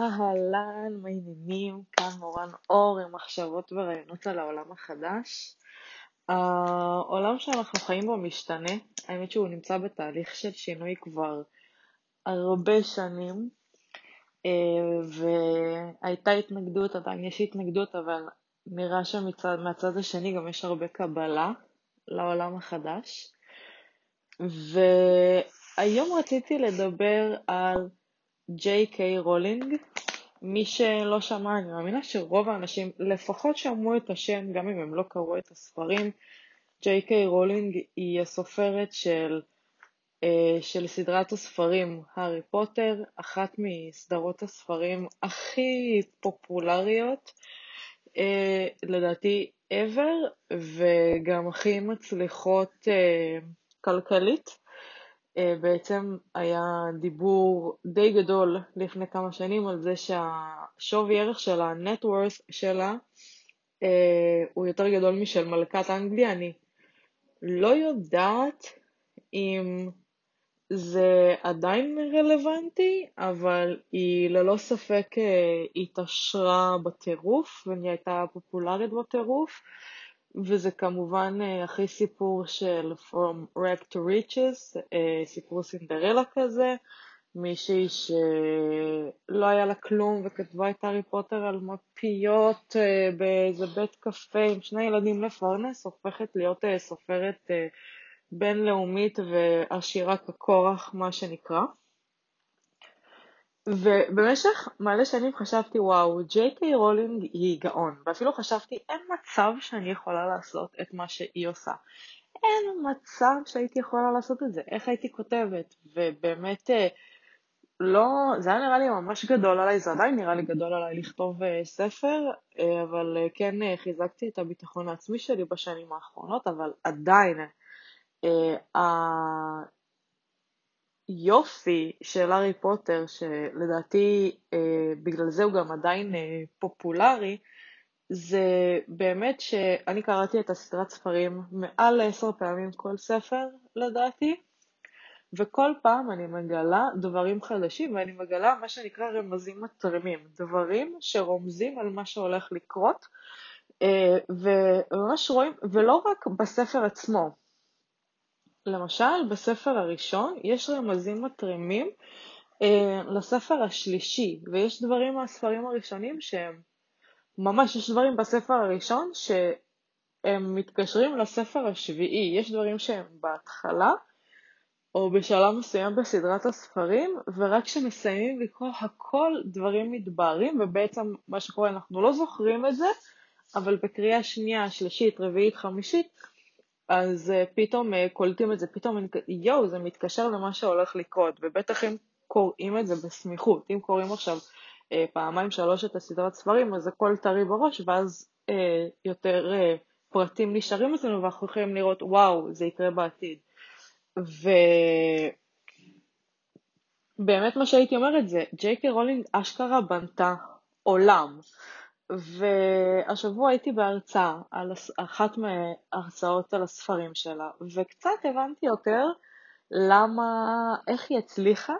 אהלן, מה העניינים? כאן מורן אור עם מחשבות ורעיונות על העולם החדש. העולם שאנחנו חיים בו משתנה, האמת שהוא נמצא בתהליך של שינוי כבר הרבה שנים, אה, והייתה התנגדות, עדיין יש התנגדות, אבל נראה שמהצד השני גם יש הרבה קבלה לעולם החדש. והיום רציתי לדבר על ג'יי קיי רולינג. מי שלא שמע, אני מאמינה שרוב האנשים לפחות שמעו את השם, גם אם הם לא קראו את הספרים. ג'יי קיי רולינג היא הסופרת של, uh, של סדרת הספרים הארי פוטר, אחת מסדרות הספרים הכי פופולריות, uh, לדעתי ever, וגם הכי מצליחות uh, כלכלית. אה, בעצם היה דיבור די גדול לפני כמה שנים על זה שהשווי ערך של ה-net worth שלה אה, הוא יותר גדול משל מלכת אנגליה. אני לא יודעת אם זה עדיין רלוונטי, אבל היא ללא ספק אה, התעשרה בטירוף ונהייתה פופולרית בטירוף. וזה כמובן uh, הכי סיפור של from rags to riches, uh, סיפור סינדרלה כזה, מישהי שלא היה לה כלום וכתבה את הארי פוטר על מפיות uh, באיזה בית קפה עם שני ילדים לפרנס, הופכת להיות סופרת בינלאומית ועשירה כקורח, מה שנקרא. ובמשך מלא שנים חשבתי, וואו, ג'יי קיי רולינג היא גאון, ואפילו חשבתי, אין מצב שאני יכולה לעשות את מה שהיא עושה. אין מצב שהייתי יכולה לעשות את זה, איך הייתי כותבת? ובאמת, אה, לא, זה היה נראה לי ממש גדול עליי, זה עדיין נראה לי גדול עליי לכתוב אה, ספר, אה, אבל כן חיזקתי את הביטחון העצמי שלי בשנים האחרונות, אבל עדיין, היופי של הארי פוטר, שלדעתי אה, בגלל זה הוא גם עדיין אה, פופולרי, זה באמת שאני קראתי את הסדרת ספרים מעל לעשר פעמים כל ספר, לדעתי, וכל פעם אני מגלה דברים חדשים, ואני מגלה מה שנקרא רמזים מתרימים, דברים שרומזים על מה שהולך לקרות, אה, וממש רואים, ולא רק בספר עצמו, למשל, בספר הראשון יש רמזים מתרימים אה, לספר השלישי, ויש דברים מהספרים הראשונים שהם, ממש יש דברים בספר הראשון שהם מתקשרים לספר השביעי, יש דברים שהם בהתחלה, או בשלב מסוים בסדרת הספרים, ורק כשמסיימים לקרוא הכל דברים מתבהרים, ובעצם מה שקורה, אנחנו לא זוכרים את זה, אבל בקריאה שנייה, שלישית, רביעית, חמישית, אז uh, פתאום uh, קולטים את זה, פתאום יואו, זה מתקשר למה שהולך לקרות, ובטח אם קוראים את זה בסמיכות, אם קוראים עכשיו uh, פעמיים שלוש את הסדרת ספרים, אז הכל טרי בראש, ואז יותר פרטים נשארים אצלנו ואנחנו יכולים לראות, וואו, זה יקרה בעתיד. ובאמת מה שהייתי אומרת זה, ג'יי קיי רולינג אשכרה בנתה עולם. והשבוע הייתי בהרצאה על אחת מההרצאות על הספרים שלה, וקצת הבנתי יותר למה, איך היא הצליחה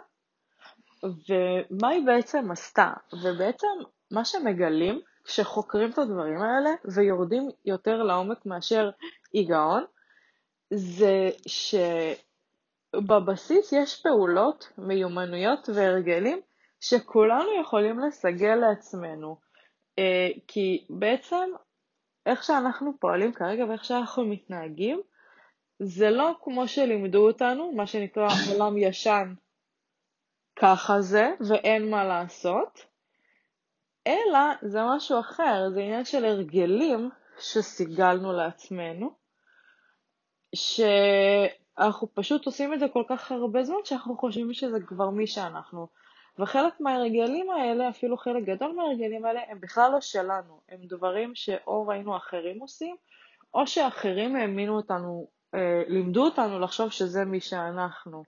ומה היא בעצם עשתה. ובעצם מה שמגלים כשחוקרים את הדברים האלה ויורדים יותר לעומק מאשר היגעון, זה שבבסיס יש פעולות, מיומנויות והרגלים שכולנו יכולים לסגל לעצמנו. אה, כי בעצם איך שאנחנו פועלים כרגע ואיך שאנחנו מתנהגים, זה לא כמו שלימדו אותנו, מה שנקרא עולם ישן, ככה זה, ואין מה לעשות, אלא זה משהו אחר, זה עניין של הרגלים שסיגלנו לעצמנו, שאנחנו פשוט עושים את זה כל כך הרבה זמן שאנחנו חושבים שזה כבר מי שאנחנו. וחלק מההרגלים האלה, אפילו חלק גדול מההרגלים האלה, הם בכלל לא שלנו, הם דברים שאו ראינו אחרים עושים, או שאחרים האמינו אותנו, אה, לימדו אותנו לחשוב שזה מי שאנחנו.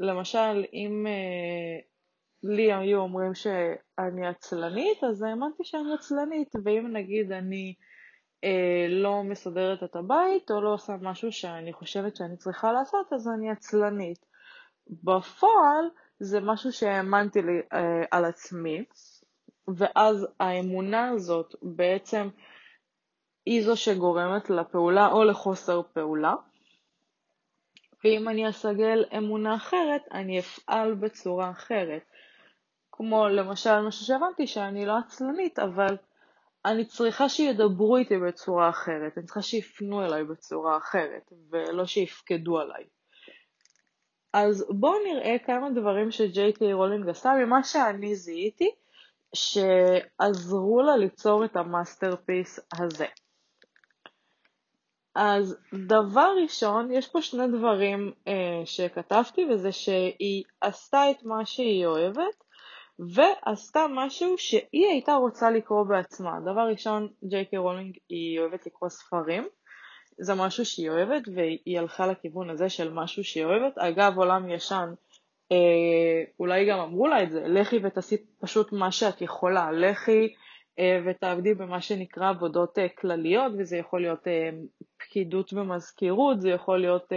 למשל, אם אה, לי היו אומרים שאני עצלנית, אז האמנתי שאני עצלנית, ואם נגיד אני אה, לא מסדרת את הבית, או לא עושה משהו שאני חושבת שאני צריכה לעשות, אז אני עצלנית. בפועל, זה משהו שהאמנתי לי uh, על עצמי, ואז האמונה הזאת בעצם היא זו שגורמת לפעולה או לחוסר פעולה. ואם אני אסגל אמונה אחרת, אני אפעל בצורה אחרת. כמו למשל משהו שהבנתי שאני לא עצלנית, אבל אני צריכה שידברו איתי בצורה אחרת, אני צריכה שיפנו אליי בצורה אחרת, ולא שיפקדו עליי. אז בואו נראה כמה דברים שג'יי קיי רולינג עשה ממה שאני זיהיתי, שעזרו לה ליצור את ה masterpiece הזה. אז דבר ראשון, יש פה שני דברים אה, שכתבתי, וזה שהיא עשתה את מה שהיא אוהבת, ועשתה משהו שהיא הייתה רוצה לקרוא בעצמה. דבר ראשון, ג'יי קיי רולינג היא אוהבת לקרוא ספרים, זה משהו שהיא אוהבת, והיא הלכה לכיוון הזה של משהו שהיא אוהבת. אגב, עולם ישן, אה, אולי גם אמרו לה את זה, לכי ותעשי פשוט מה שאת יכולה, לכי אה, ותעבדי במה שנקרא עבודות אה, כלליות, וזה יכול להיות אה, פקידות במזכירות, זה יכול להיות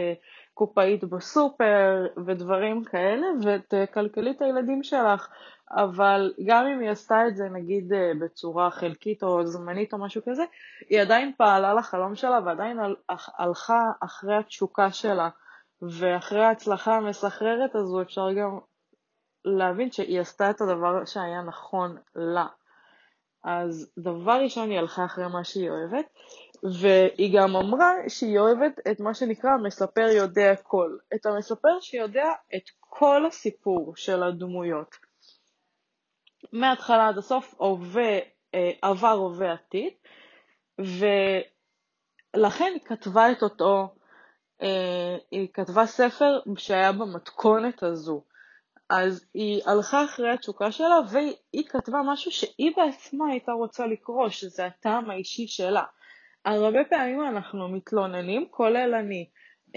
קופאית בסופר ודברים כאלה, ותקלקלי את הילדים שלך. אבל גם אם היא עשתה את זה נגיד בצורה חלקית או זמנית או משהו כזה, היא עדיין פעלה לחלום שלה ועדיין הלכה אחרי התשוקה שלה ואחרי ההצלחה המסחררת הזו אפשר גם להבין שהיא עשתה את הדבר שהיה נכון לה. אז דבר ראשון היא הלכה אחרי מה שהיא אוהבת, והיא גם אמרה שהיא אוהבת את מה שנקרא מספר יודע הכל. את המספר שיודע את כל הסיפור של הדמויות. מההתחלה עד הסוף, הווה, אה, עבר, הווה, עתיד, ולכן היא כתבה את אותו, אה, היא כתבה ספר שהיה במתכונת הזו. אז היא הלכה אחרי התשוקה שלה והיא כתבה משהו שהיא בעצמה הייתה רוצה לקרוא, שזה הטעם האישי שלה. הרבה פעמים אנחנו מתלוננים, כולל אני. Uh,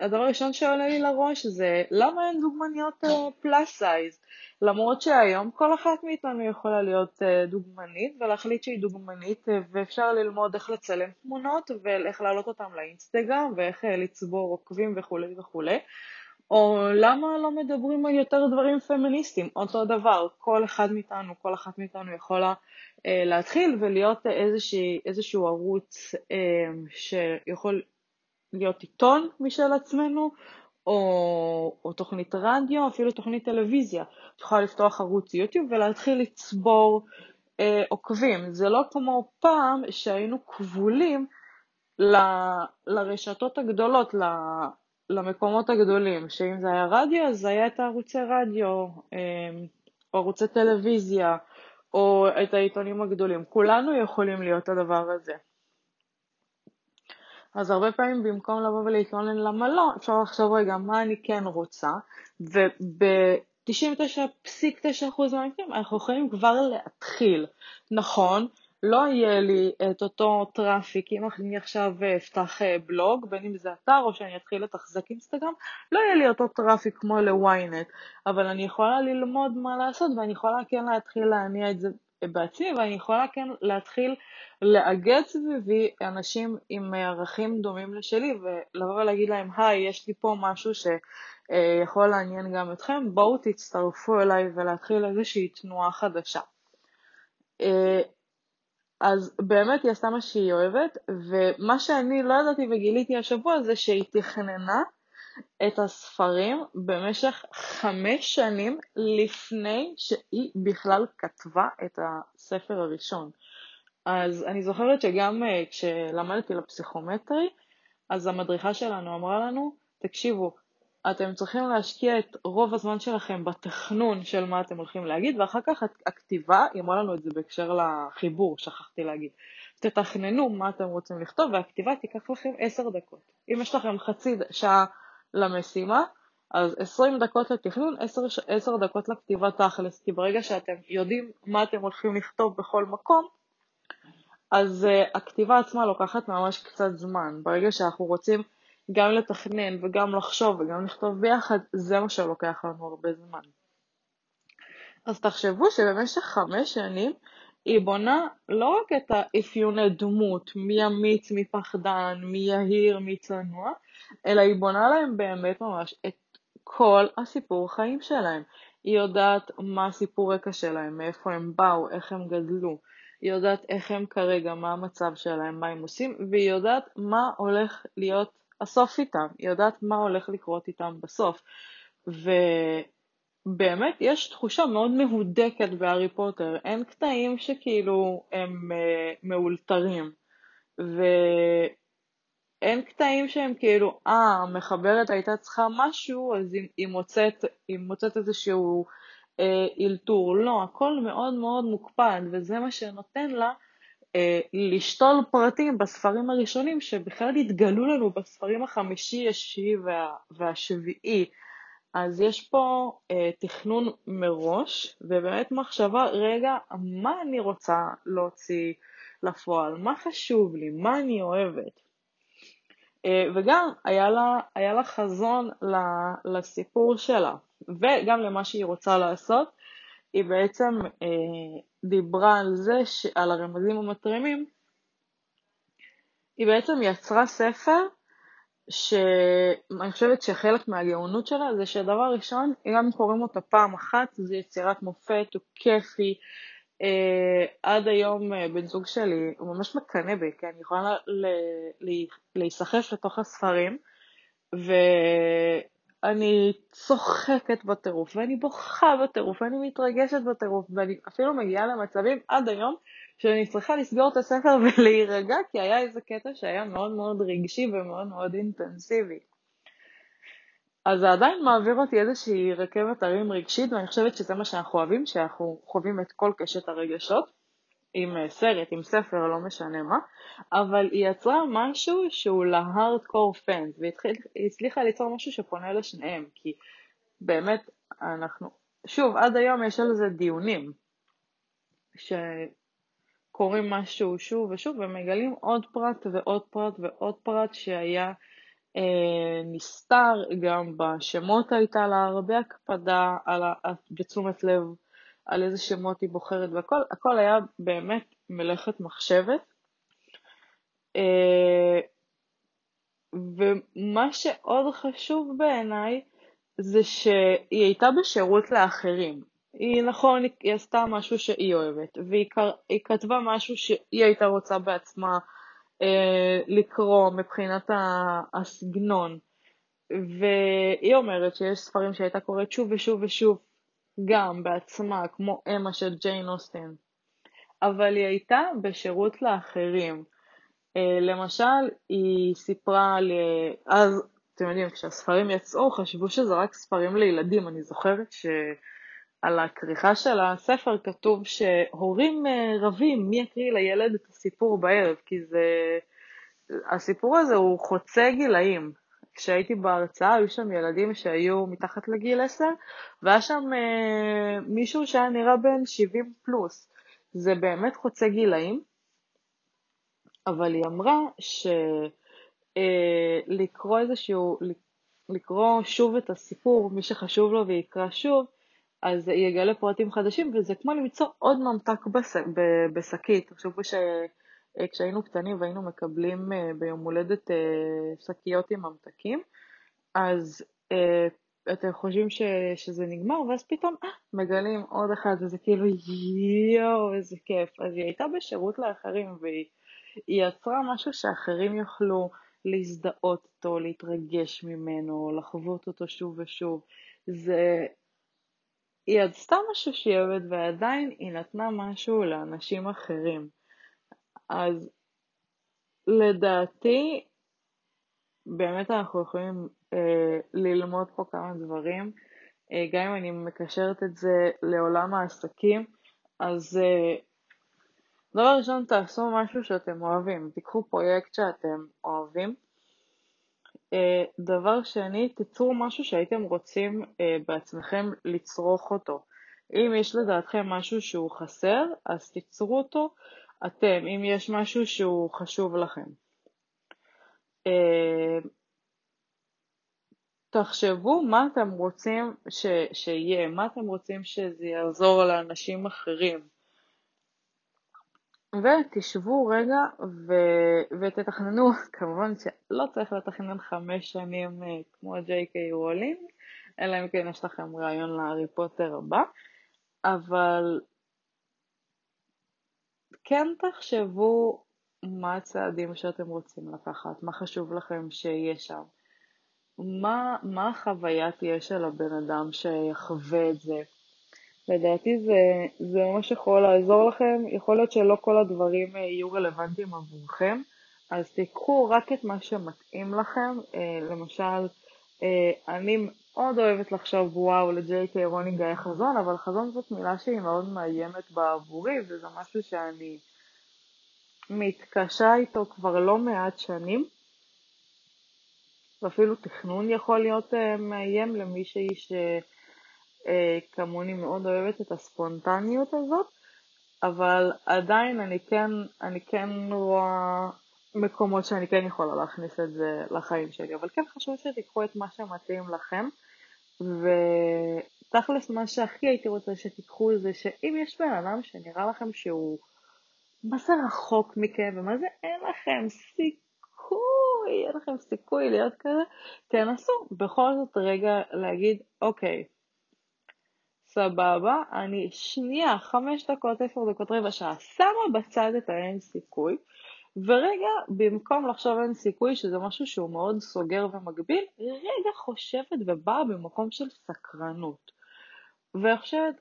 הדבר הראשון שעולה לי לראש זה למה אין דוגמניות פלאס uh, סייז? למרות שהיום כל אחת מאיתנו יכולה להיות uh, דוגמנית ולהחליט שהיא דוגמנית uh, ואפשר ללמוד איך לצלם תמונות ואיך להעלות אותן לאינסטגרם ואיך uh, לצבור עוקבים וכולי וכולי. או למה לא מדברים על יותר דברים פמיניסטיים? אותו דבר, כל אחד מאיתנו, כל אחת מאיתנו יכולה אה, להתחיל ולהיות איזושהי, איזשהו ערוץ אה, שיכול להיות עיתון משל עצמנו, או, או תוכנית רדיו, אפילו תוכנית טלוויזיה. את יכולה לפתוח ערוץ יוטיוב ולהתחיל לצבור אה, עוקבים. זה לא כמו פעם שהיינו כבולים ל, לרשתות הגדולות, למקומות הגדולים, שאם זה היה רדיו, אז זה היה את הערוצי רדיו, אמ, או ערוצי טלוויזיה, או את העיתונים הגדולים. כולנו יכולים להיות הדבר הזה. אז הרבה פעמים במקום לבוא ולהתלונן למה לא, אפשר לחשוב רגע מה אני כן רוצה, וב-99.9% מהמקרים אנחנו יכולים כבר להתחיל. נכון, לא יהיה לי את אותו traffic, אם אני עכשיו אפתח אה, בלוג, בין אם זה אתר או שאני אתחיל לתחזק אינסטגרם, לא יהיה לי אותו traffic כמו ל-ynet, אבל אני יכולה ללמוד מה לעשות ואני יכולה כן להתחיל להניע את זה בעצמי, ואני יכולה כן להתחיל לאגד סביבי אנשים עם ערכים דומים לשלי, ולבוא ולהגיד להם, היי, יש לי פה משהו שיכול לעניין גם אתכם, בואו תצטרפו אליי ולהתחיל איזושהי תנועה חדשה. אז באמת היא עשתה מה שהיא אוהבת, ומה שאני לא ידעתי וגיליתי השבוע זה שהיא תכננה את הספרים במשך חמש שנים לפני שהיא בכלל כתבה את הספר הראשון. אז אני זוכרת שגם אה, כשלמדתי לפסיכומטרי, אז המדריכה שלנו אמרה לנו, תקשיבו, אתם צריכים להשקיע את רוב הזמן שלכם בתכנון של מה אתם הולכים להגיד, ואחר כך הכתיבה, היא אמרה לנו את זה בהקשר לחיבור, שכחתי להגיד. תתכננו מה אתם רוצים לכתוב, והכתיבה תיקח לכם עשר דקות. אם יש לכם חצי שעה למשימה, אז עשרים דקות לתכנון, עשר דקות לכתיבה תכלס, כי ברגע שאתם יודעים מה אתם הולכים לכתוב בכל מקום, אז uh, הכתיבה עצמה לוקחת ממש קצת זמן. ברגע שאנחנו רוצים גם לתכנן וגם לחשוב וגם לכתוב ביחד, זה מה שלוקח לנו הרבה זמן. אז תחשבו שבמשך חמש שנים היא בונה לא רק את האפיוני דמות, מי אמיץ, מי פחדן, מי יהיר, מי צנוע, אלא היא בונה להם באמת ממש את כל הסיפור חיים שלהם. היא יודעת מה הסיפור רקע שלהם, מאיפה הם באו, איך הם גדלו, היא יודעת איך הם כרגע, מה המצב שלהם, מה הם עושים, והיא יודעת מה הולך להיות הסוף איתם, היא יודעת מה הולך לקרות איתם בסוף. ובאמת יש תחושה מאוד מהודקת בהארי פוטר, אין קטעים שכאילו הם uh, מאולתרים. ואין קטעים שהם כאילו, אה, המחברת הייתה צריכה משהו, אז היא, היא, מוצאת, היא מוצאת איזשהו אה, אלתור. לא, הכל מאוד מאוד מוקפד, וזה מה שנותן לה אה, לשתול פרטים בספרים הראשונים, שבכלל התגלו לנו בספרים החמישי, השיעי וה, והשביעי. אז יש פה אה, תכנון מראש, ובאמת מחשבה, רגע, מה אני רוצה להוציא לפועל, מה חשוב לי, מה אני אוהבת. אה, וגם היה לה, היה לה חזון לסיפור שלה, וגם למה שהיא רוצה לעשות. היא בעצם אה, דיברה על זה, על הרמזים המתרימים, היא בעצם יצרה ספר שאני חושבת שחלק מהגאונות שלה זה שדבר ראשון, גם קוראים אותה פעם אחת, זה יצירת מופת, הוא כיפי, Uh, עד היום uh, בן זוג שלי, הוא ממש מקנא בי, כי אני יכולה להיסחף לתוך הספרים, ואני צוחקת בטירוף, ואני בוכה בטירוף, ואני מתרגשת בטירוף, ואני אפילו מגיעה למצבים עד היום שאני צריכה לסגור את הספר ולהירגע, כי היה איזה קטע שהיה מאוד מאוד רגשי ומאוד מאוד אינטנסיבי. אז זה עדיין מעביר אותי איזושהי רכבת הרים רגשית, ואני חושבת שזה מה שאנחנו אוהבים, שאנחנו חווים את כל קשת הרגשות, עם אה, סרט, עם ספר, לא משנה מה, אבל היא יצרה משהו שהוא להארדקור פאנס, והיא הצליחה ליצור משהו שפונה לשניהם, כי באמת אנחנו, שוב, עד היום יש על זה דיונים, שקוראים משהו שוב ושוב ומגלים עוד פרט ועוד פרט ועוד פרט שהיה אה, נסתר, גם בשמות הייתה לה הרבה הקפדה על ה... בתשומת לב על איזה שמות היא בוחרת והכל, הכל היה באמת מלאכת מחשבת. אה, ומה שעוד חשוב בעיניי זה שהיא הייתה בשירות לאחרים. היא נכון, היא עשתה משהו שהיא אוהבת, והיא כתבה משהו שהיא הייתה רוצה בעצמה אה, לקרוא מבחינת הסגנון. והיא אומרת שיש ספרים שהייתה קוראת שוב ושוב ושוב, גם בעצמה, כמו אמה של ג'יין אוסטין. אבל היא הייתה בשירות לאחרים. אה, למשל, היא סיפרה על... אז, אתם יודעים, כשהספרים יצאו, חשבו שזה רק ספרים לילדים. אני זוכרת ש... על הכריכה של הספר כתוב שהורים אה, רבים מי יקריא לילד את הסיפור בערב, כי זה... הסיפור הזה הוא חוצה גילאים. כשהייתי בהרצאה היו שם ילדים שהיו מתחת לגיל 10, והיה שם אה, מישהו שהיה נראה בן 70 פלוס. זה באמת חוצה גילאים, אבל היא אמרה שלקרוא אה, איזשהו, לקרוא שוב את הסיפור, מי שחשוב לו ויקרא שוב, אז יגלה פרטים חדשים, וזה כמו למצוא עוד ממתק בשקית. תחשבו שכשהיינו קטנים והיינו מקבלים אה, ביום הולדת אה, שקיות עם ממתקים, אז אה, אתם חושבים ש, שזה נגמר, ואז פתאום, אה, מגלים עוד אחד, וזה כאילו, יואו, איזה כיף. אז היא הייתה בשירות לאחרים, והיא יצרה משהו שאחרים יוכלו להזדהות איתו, להתרגש ממנו, לחוות אותו שוב ושוב. זה היא עשתה משהו שהיא אוהבת ועדיין היא נתנה משהו לאנשים אחרים. אז לדעתי, באמת אנחנו יכולים אה, ללמוד פה כמה דברים. אה, גם אם אני מקשרת את זה לעולם העסקים, אז אה, דבר ראשון, תעשו משהו שאתם אוהבים. תיקחו פרויקט שאתם אוהבים, אה, דבר שני, תיצרו משהו שהייתם רוצים אה, בעצמכם לצרוך אותו. אם יש לדעתכם משהו שהוא חסר, אז תיצרו אותו אתם, אם יש משהו שהוא חשוב לכם. אה, תחשבו מה אתם רוצים ש... שיהיה, מה אתם רוצים שזה יעזור לאנשים אחרים. ותשבו רגע ו... ותתכננו, כמובן שלא צריך לתכנן חמש שנים אה, כמו ג'יי קיי רולינג, אלא אם כן יש לכם רעיון להארי פוטר הבא, אבל כן תחשבו מה הצעדים שאתם רוצים לקחת, מה חשוב לכם שיהיה שם, מה, מה החוויה תהיה של הבן אדם שיחווה את זה. לדעתי זה, זה ממש יכול לעזור לכם, יכול להיות שלא כל הדברים יהיו רלוונטיים עבורכם, אז תיקחו רק את מה שמתאים לכם, אה, למשל, אה, אני מאוד אוהבת לחשוב, וואו, לג'יי קיי רולינג היה חזון, אבל חזון זאת מילה שהיא מאוד מאיימת בעבורי, וזה משהו שאני מתקשה איתו כבר לא מעט שנים. ואפילו תכנון יכול להיות uh, מאיים למישהי שכמוני uh, מאוד אוהבת את הספונטניות הזאת, אבל עדיין אני כן, אני כן רואה מקומות שאני כן יכולה להכניס את זה לחיים שלי, אבל כן חשוב שתיקחו את מה שמתאים לכם, ותכלס מה שהכי הייתי רוצה שתיקחו זה שאם יש בן אדם שנראה לכם שהוא מה זה רחוק מכם ומה זה אין לכם סיכוי, אין לכם סיכוי להיות כזה, תנסו בכל זאת רגע להגיד אוקיי, סבבה, אני שנייה, חמש דקות, עשר דקות, רבע שעה, שמה בצד את האין סיכוי, ורגע, במקום לחשוב אין סיכוי, שזה משהו שהוא מאוד סוגר ומגביל, רגע חושבת ובאה במקום של סקרנות. וחושבת,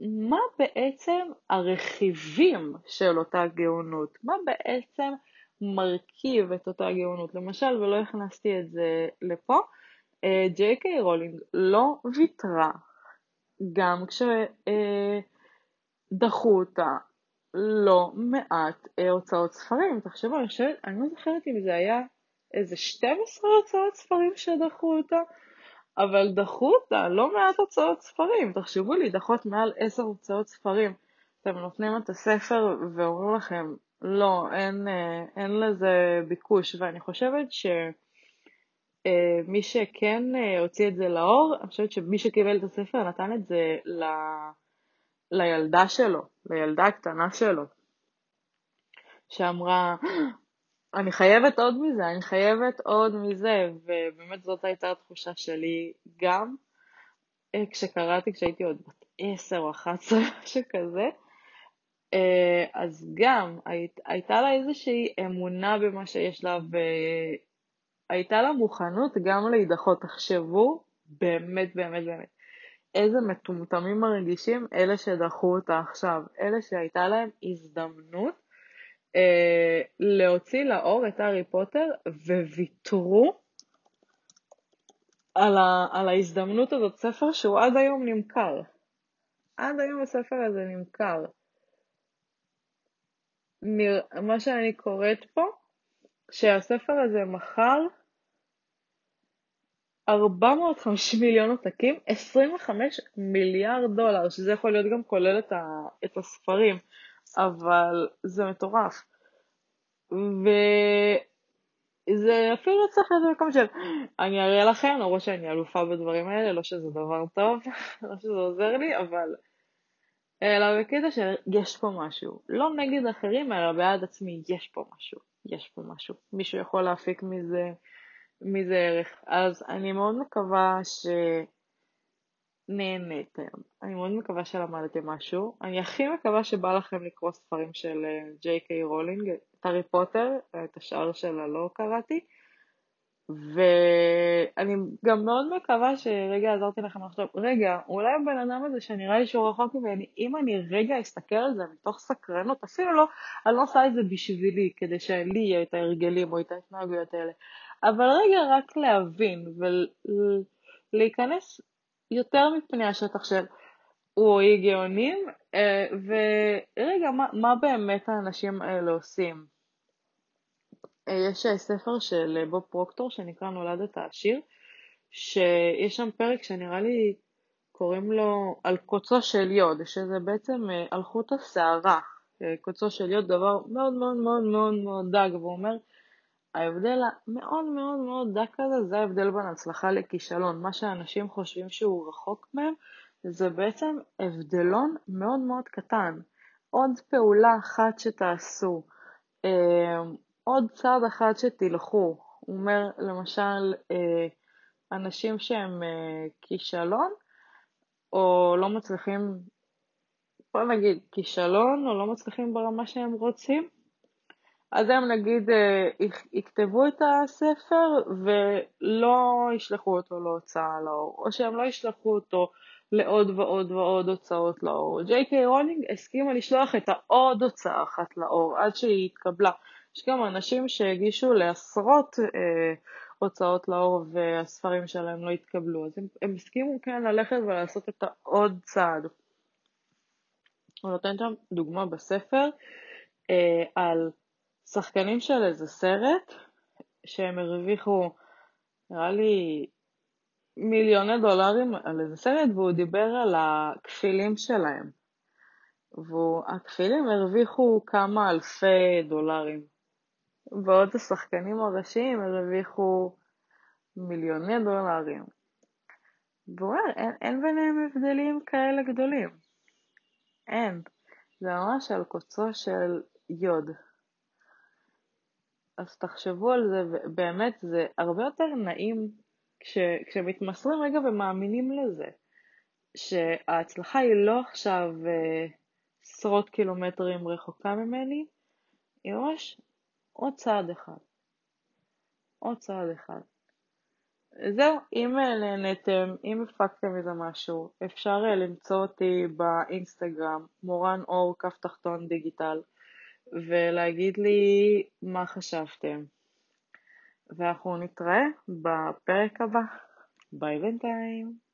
מה בעצם הרכיבים של אותה גאונות? מה בעצם מרכיב את אותה גאונות? למשל, ולא הכנסתי את זה לפה, אה, ג'יי קיי רולינג לא ויתרה גם כשדחו אותה לא מעט אה, הוצאות ספרים. תחשבו, אני חושבת, אני לא זוכרת אם זה היה איזה 12 הוצאות ספרים שדחו אותה, אבל דחו אותה לא מעט הוצאות ספרים. תחשבו לי, דחות מעל 10 הוצאות ספרים. אתם נותנים את הספר ואומרים לכם, לא, אין, אה, אין לזה ביקוש, ואני חושבת ש... Uh, מי שכן הוציא את זה לאור, אני חושבת שמי שקיבל את הספר נתן את זה ל... לילדה שלו, לילדה הקטנה שלו, שאמרה, אני חייבת עוד מזה, אני חייבת עוד מזה, ובאמת זאת הייתה התחושה שלי גם אה, כשקראתי, כשהייתי עוד בת 10 או 11, משהו כזה. אה, אז גם היית, הייתה לה איזושהי אמונה במה שיש לה, והייתה לה מוכנות גם להידחות. תחשבו, באמת, באמת, באמת, איזה מטומטמים מרגישים אלה שדחו אותה עכשיו, אלה שהייתה להם הזדמנות אה, להוציא לאור את הארי פוטר וויתרו על, ה, על ההזדמנות הזאת, ספר שהוא עד היום נמכר. עד היום הספר הזה נמכר. מה שאני קוראת פה, שהספר הזה מכר 450 מיליון עותקים, 25 מיליארד דולר, שזה יכול להיות גם כולל את, ה, את הספרים, אבל זה מטורף. וזה אפילו לא צריך להיות במקום של אני אראה לכם, למרות שאני אלופה בדברים האלה, לא שזה דבר טוב, לא שזה עוזר לי, אבל... אלא בקטע שיש פה משהו. לא נגד אחרים, אלא בעד עצמי, יש פה משהו. יש פה משהו. מישהו יכול להפיק מזה מזה ערך. אז אני מאוד מקווה שנהניתם. אני מאוד מקווה שלמדתם משהו. אני הכי מקווה שבא לכם לקרוא ספרים של ג'יי קיי רולינג, את הארי פוטר, את השאר שלה לא קראתי. ואני גם מאוד מקווה שרגע עזרתי לכם לחשוב, רגע, אולי הבן אדם הזה שנראה לי שהוא רחוק ממני, אם אני רגע אסתכל על זה מתוך סקרנות, אפילו לא, אני לא עושה את זה בשבילי, כדי שלי יהיה את ההרגלים או את ההתנהגויות האלה, אבל רגע רק להבין ולהיכנס יותר מפני השטח של היא גאונים, אה, ורגע, מה, מה באמת האנשים האלה עושים? אה, יש ספר של בוב פרוקטור שנקרא נולדת העשיר, שיש שם פרק שנראה לי קוראים לו על קוצו של יוד, שזה בעצם אה, על חוט השערה. קוצו של יוד דבר מאוד מאוד מאוד מאוד מאוד דג, והוא אומר ההבדל המאוד מאוד מאוד דק הזה זה ההבדל בין הצלחה לכישלון. מה שאנשים חושבים שהוא רחוק מהם זה בעצם הבדלון מאוד מאוד קטן. עוד פעולה אחת שתעשו, אה, עוד צעד אחד שתלכו. הוא אומר למשל, אה, אנשים שהם כישלון, או לא מצליחים, בוא נגיד כישלון, או לא מצליחים ברמה שהם רוצים, אז הם נגיד יכתבו את הספר ולא ישלחו אותו להוצאה לאור, או שהם לא ישלחו אותו לעוד ועוד ועוד הוצאות לאור. ג'יי קיי רולינג הסכימה לשלוח את העוד הוצאה אחת לאור עד שהיא התקבלה. יש גם אנשים שהגישו לעשרות אה, הוצאות לאור והספרים שלהם לא התקבלו, אז הם, הם הסכימו כן ללכת ולעשות את העוד צעד. הוא נותן שם דוגמה בספר אה, על שחקנים של איזה סרט שהם הרוויחו, נראה לי, מיליוני דולרים על איזה סרט, והוא דיבר על הכפילים שלהם. והכפילים הרוויחו כמה אלפי דולרים. בעוד השחקנים הראשיים הרוויחו מיליוני דולרים. והוא אומר, אין, אין ביניהם הבדלים כאלה גדולים. אין. זה ממש על קוצו של יוד. אז תחשבו על זה, באמת זה הרבה יותר נעים כש, כשמתמסרים רגע ומאמינים לזה, שההצלחה היא לא עכשיו אה, עשרות קילומטרים רחוקה ממני, היא ממש עוד צעד אחד. עוד צעד אחד. זהו, אם אה, נהנתם, אם הפקתם מזה משהו, אפשר אה, למצוא אותי באינסטגרם, מורן אור, כף תחתון דיגיטל. ולהגיד לי מה חשבתם. ואנחנו נתראה בפרק הבא. ביי בינתיים.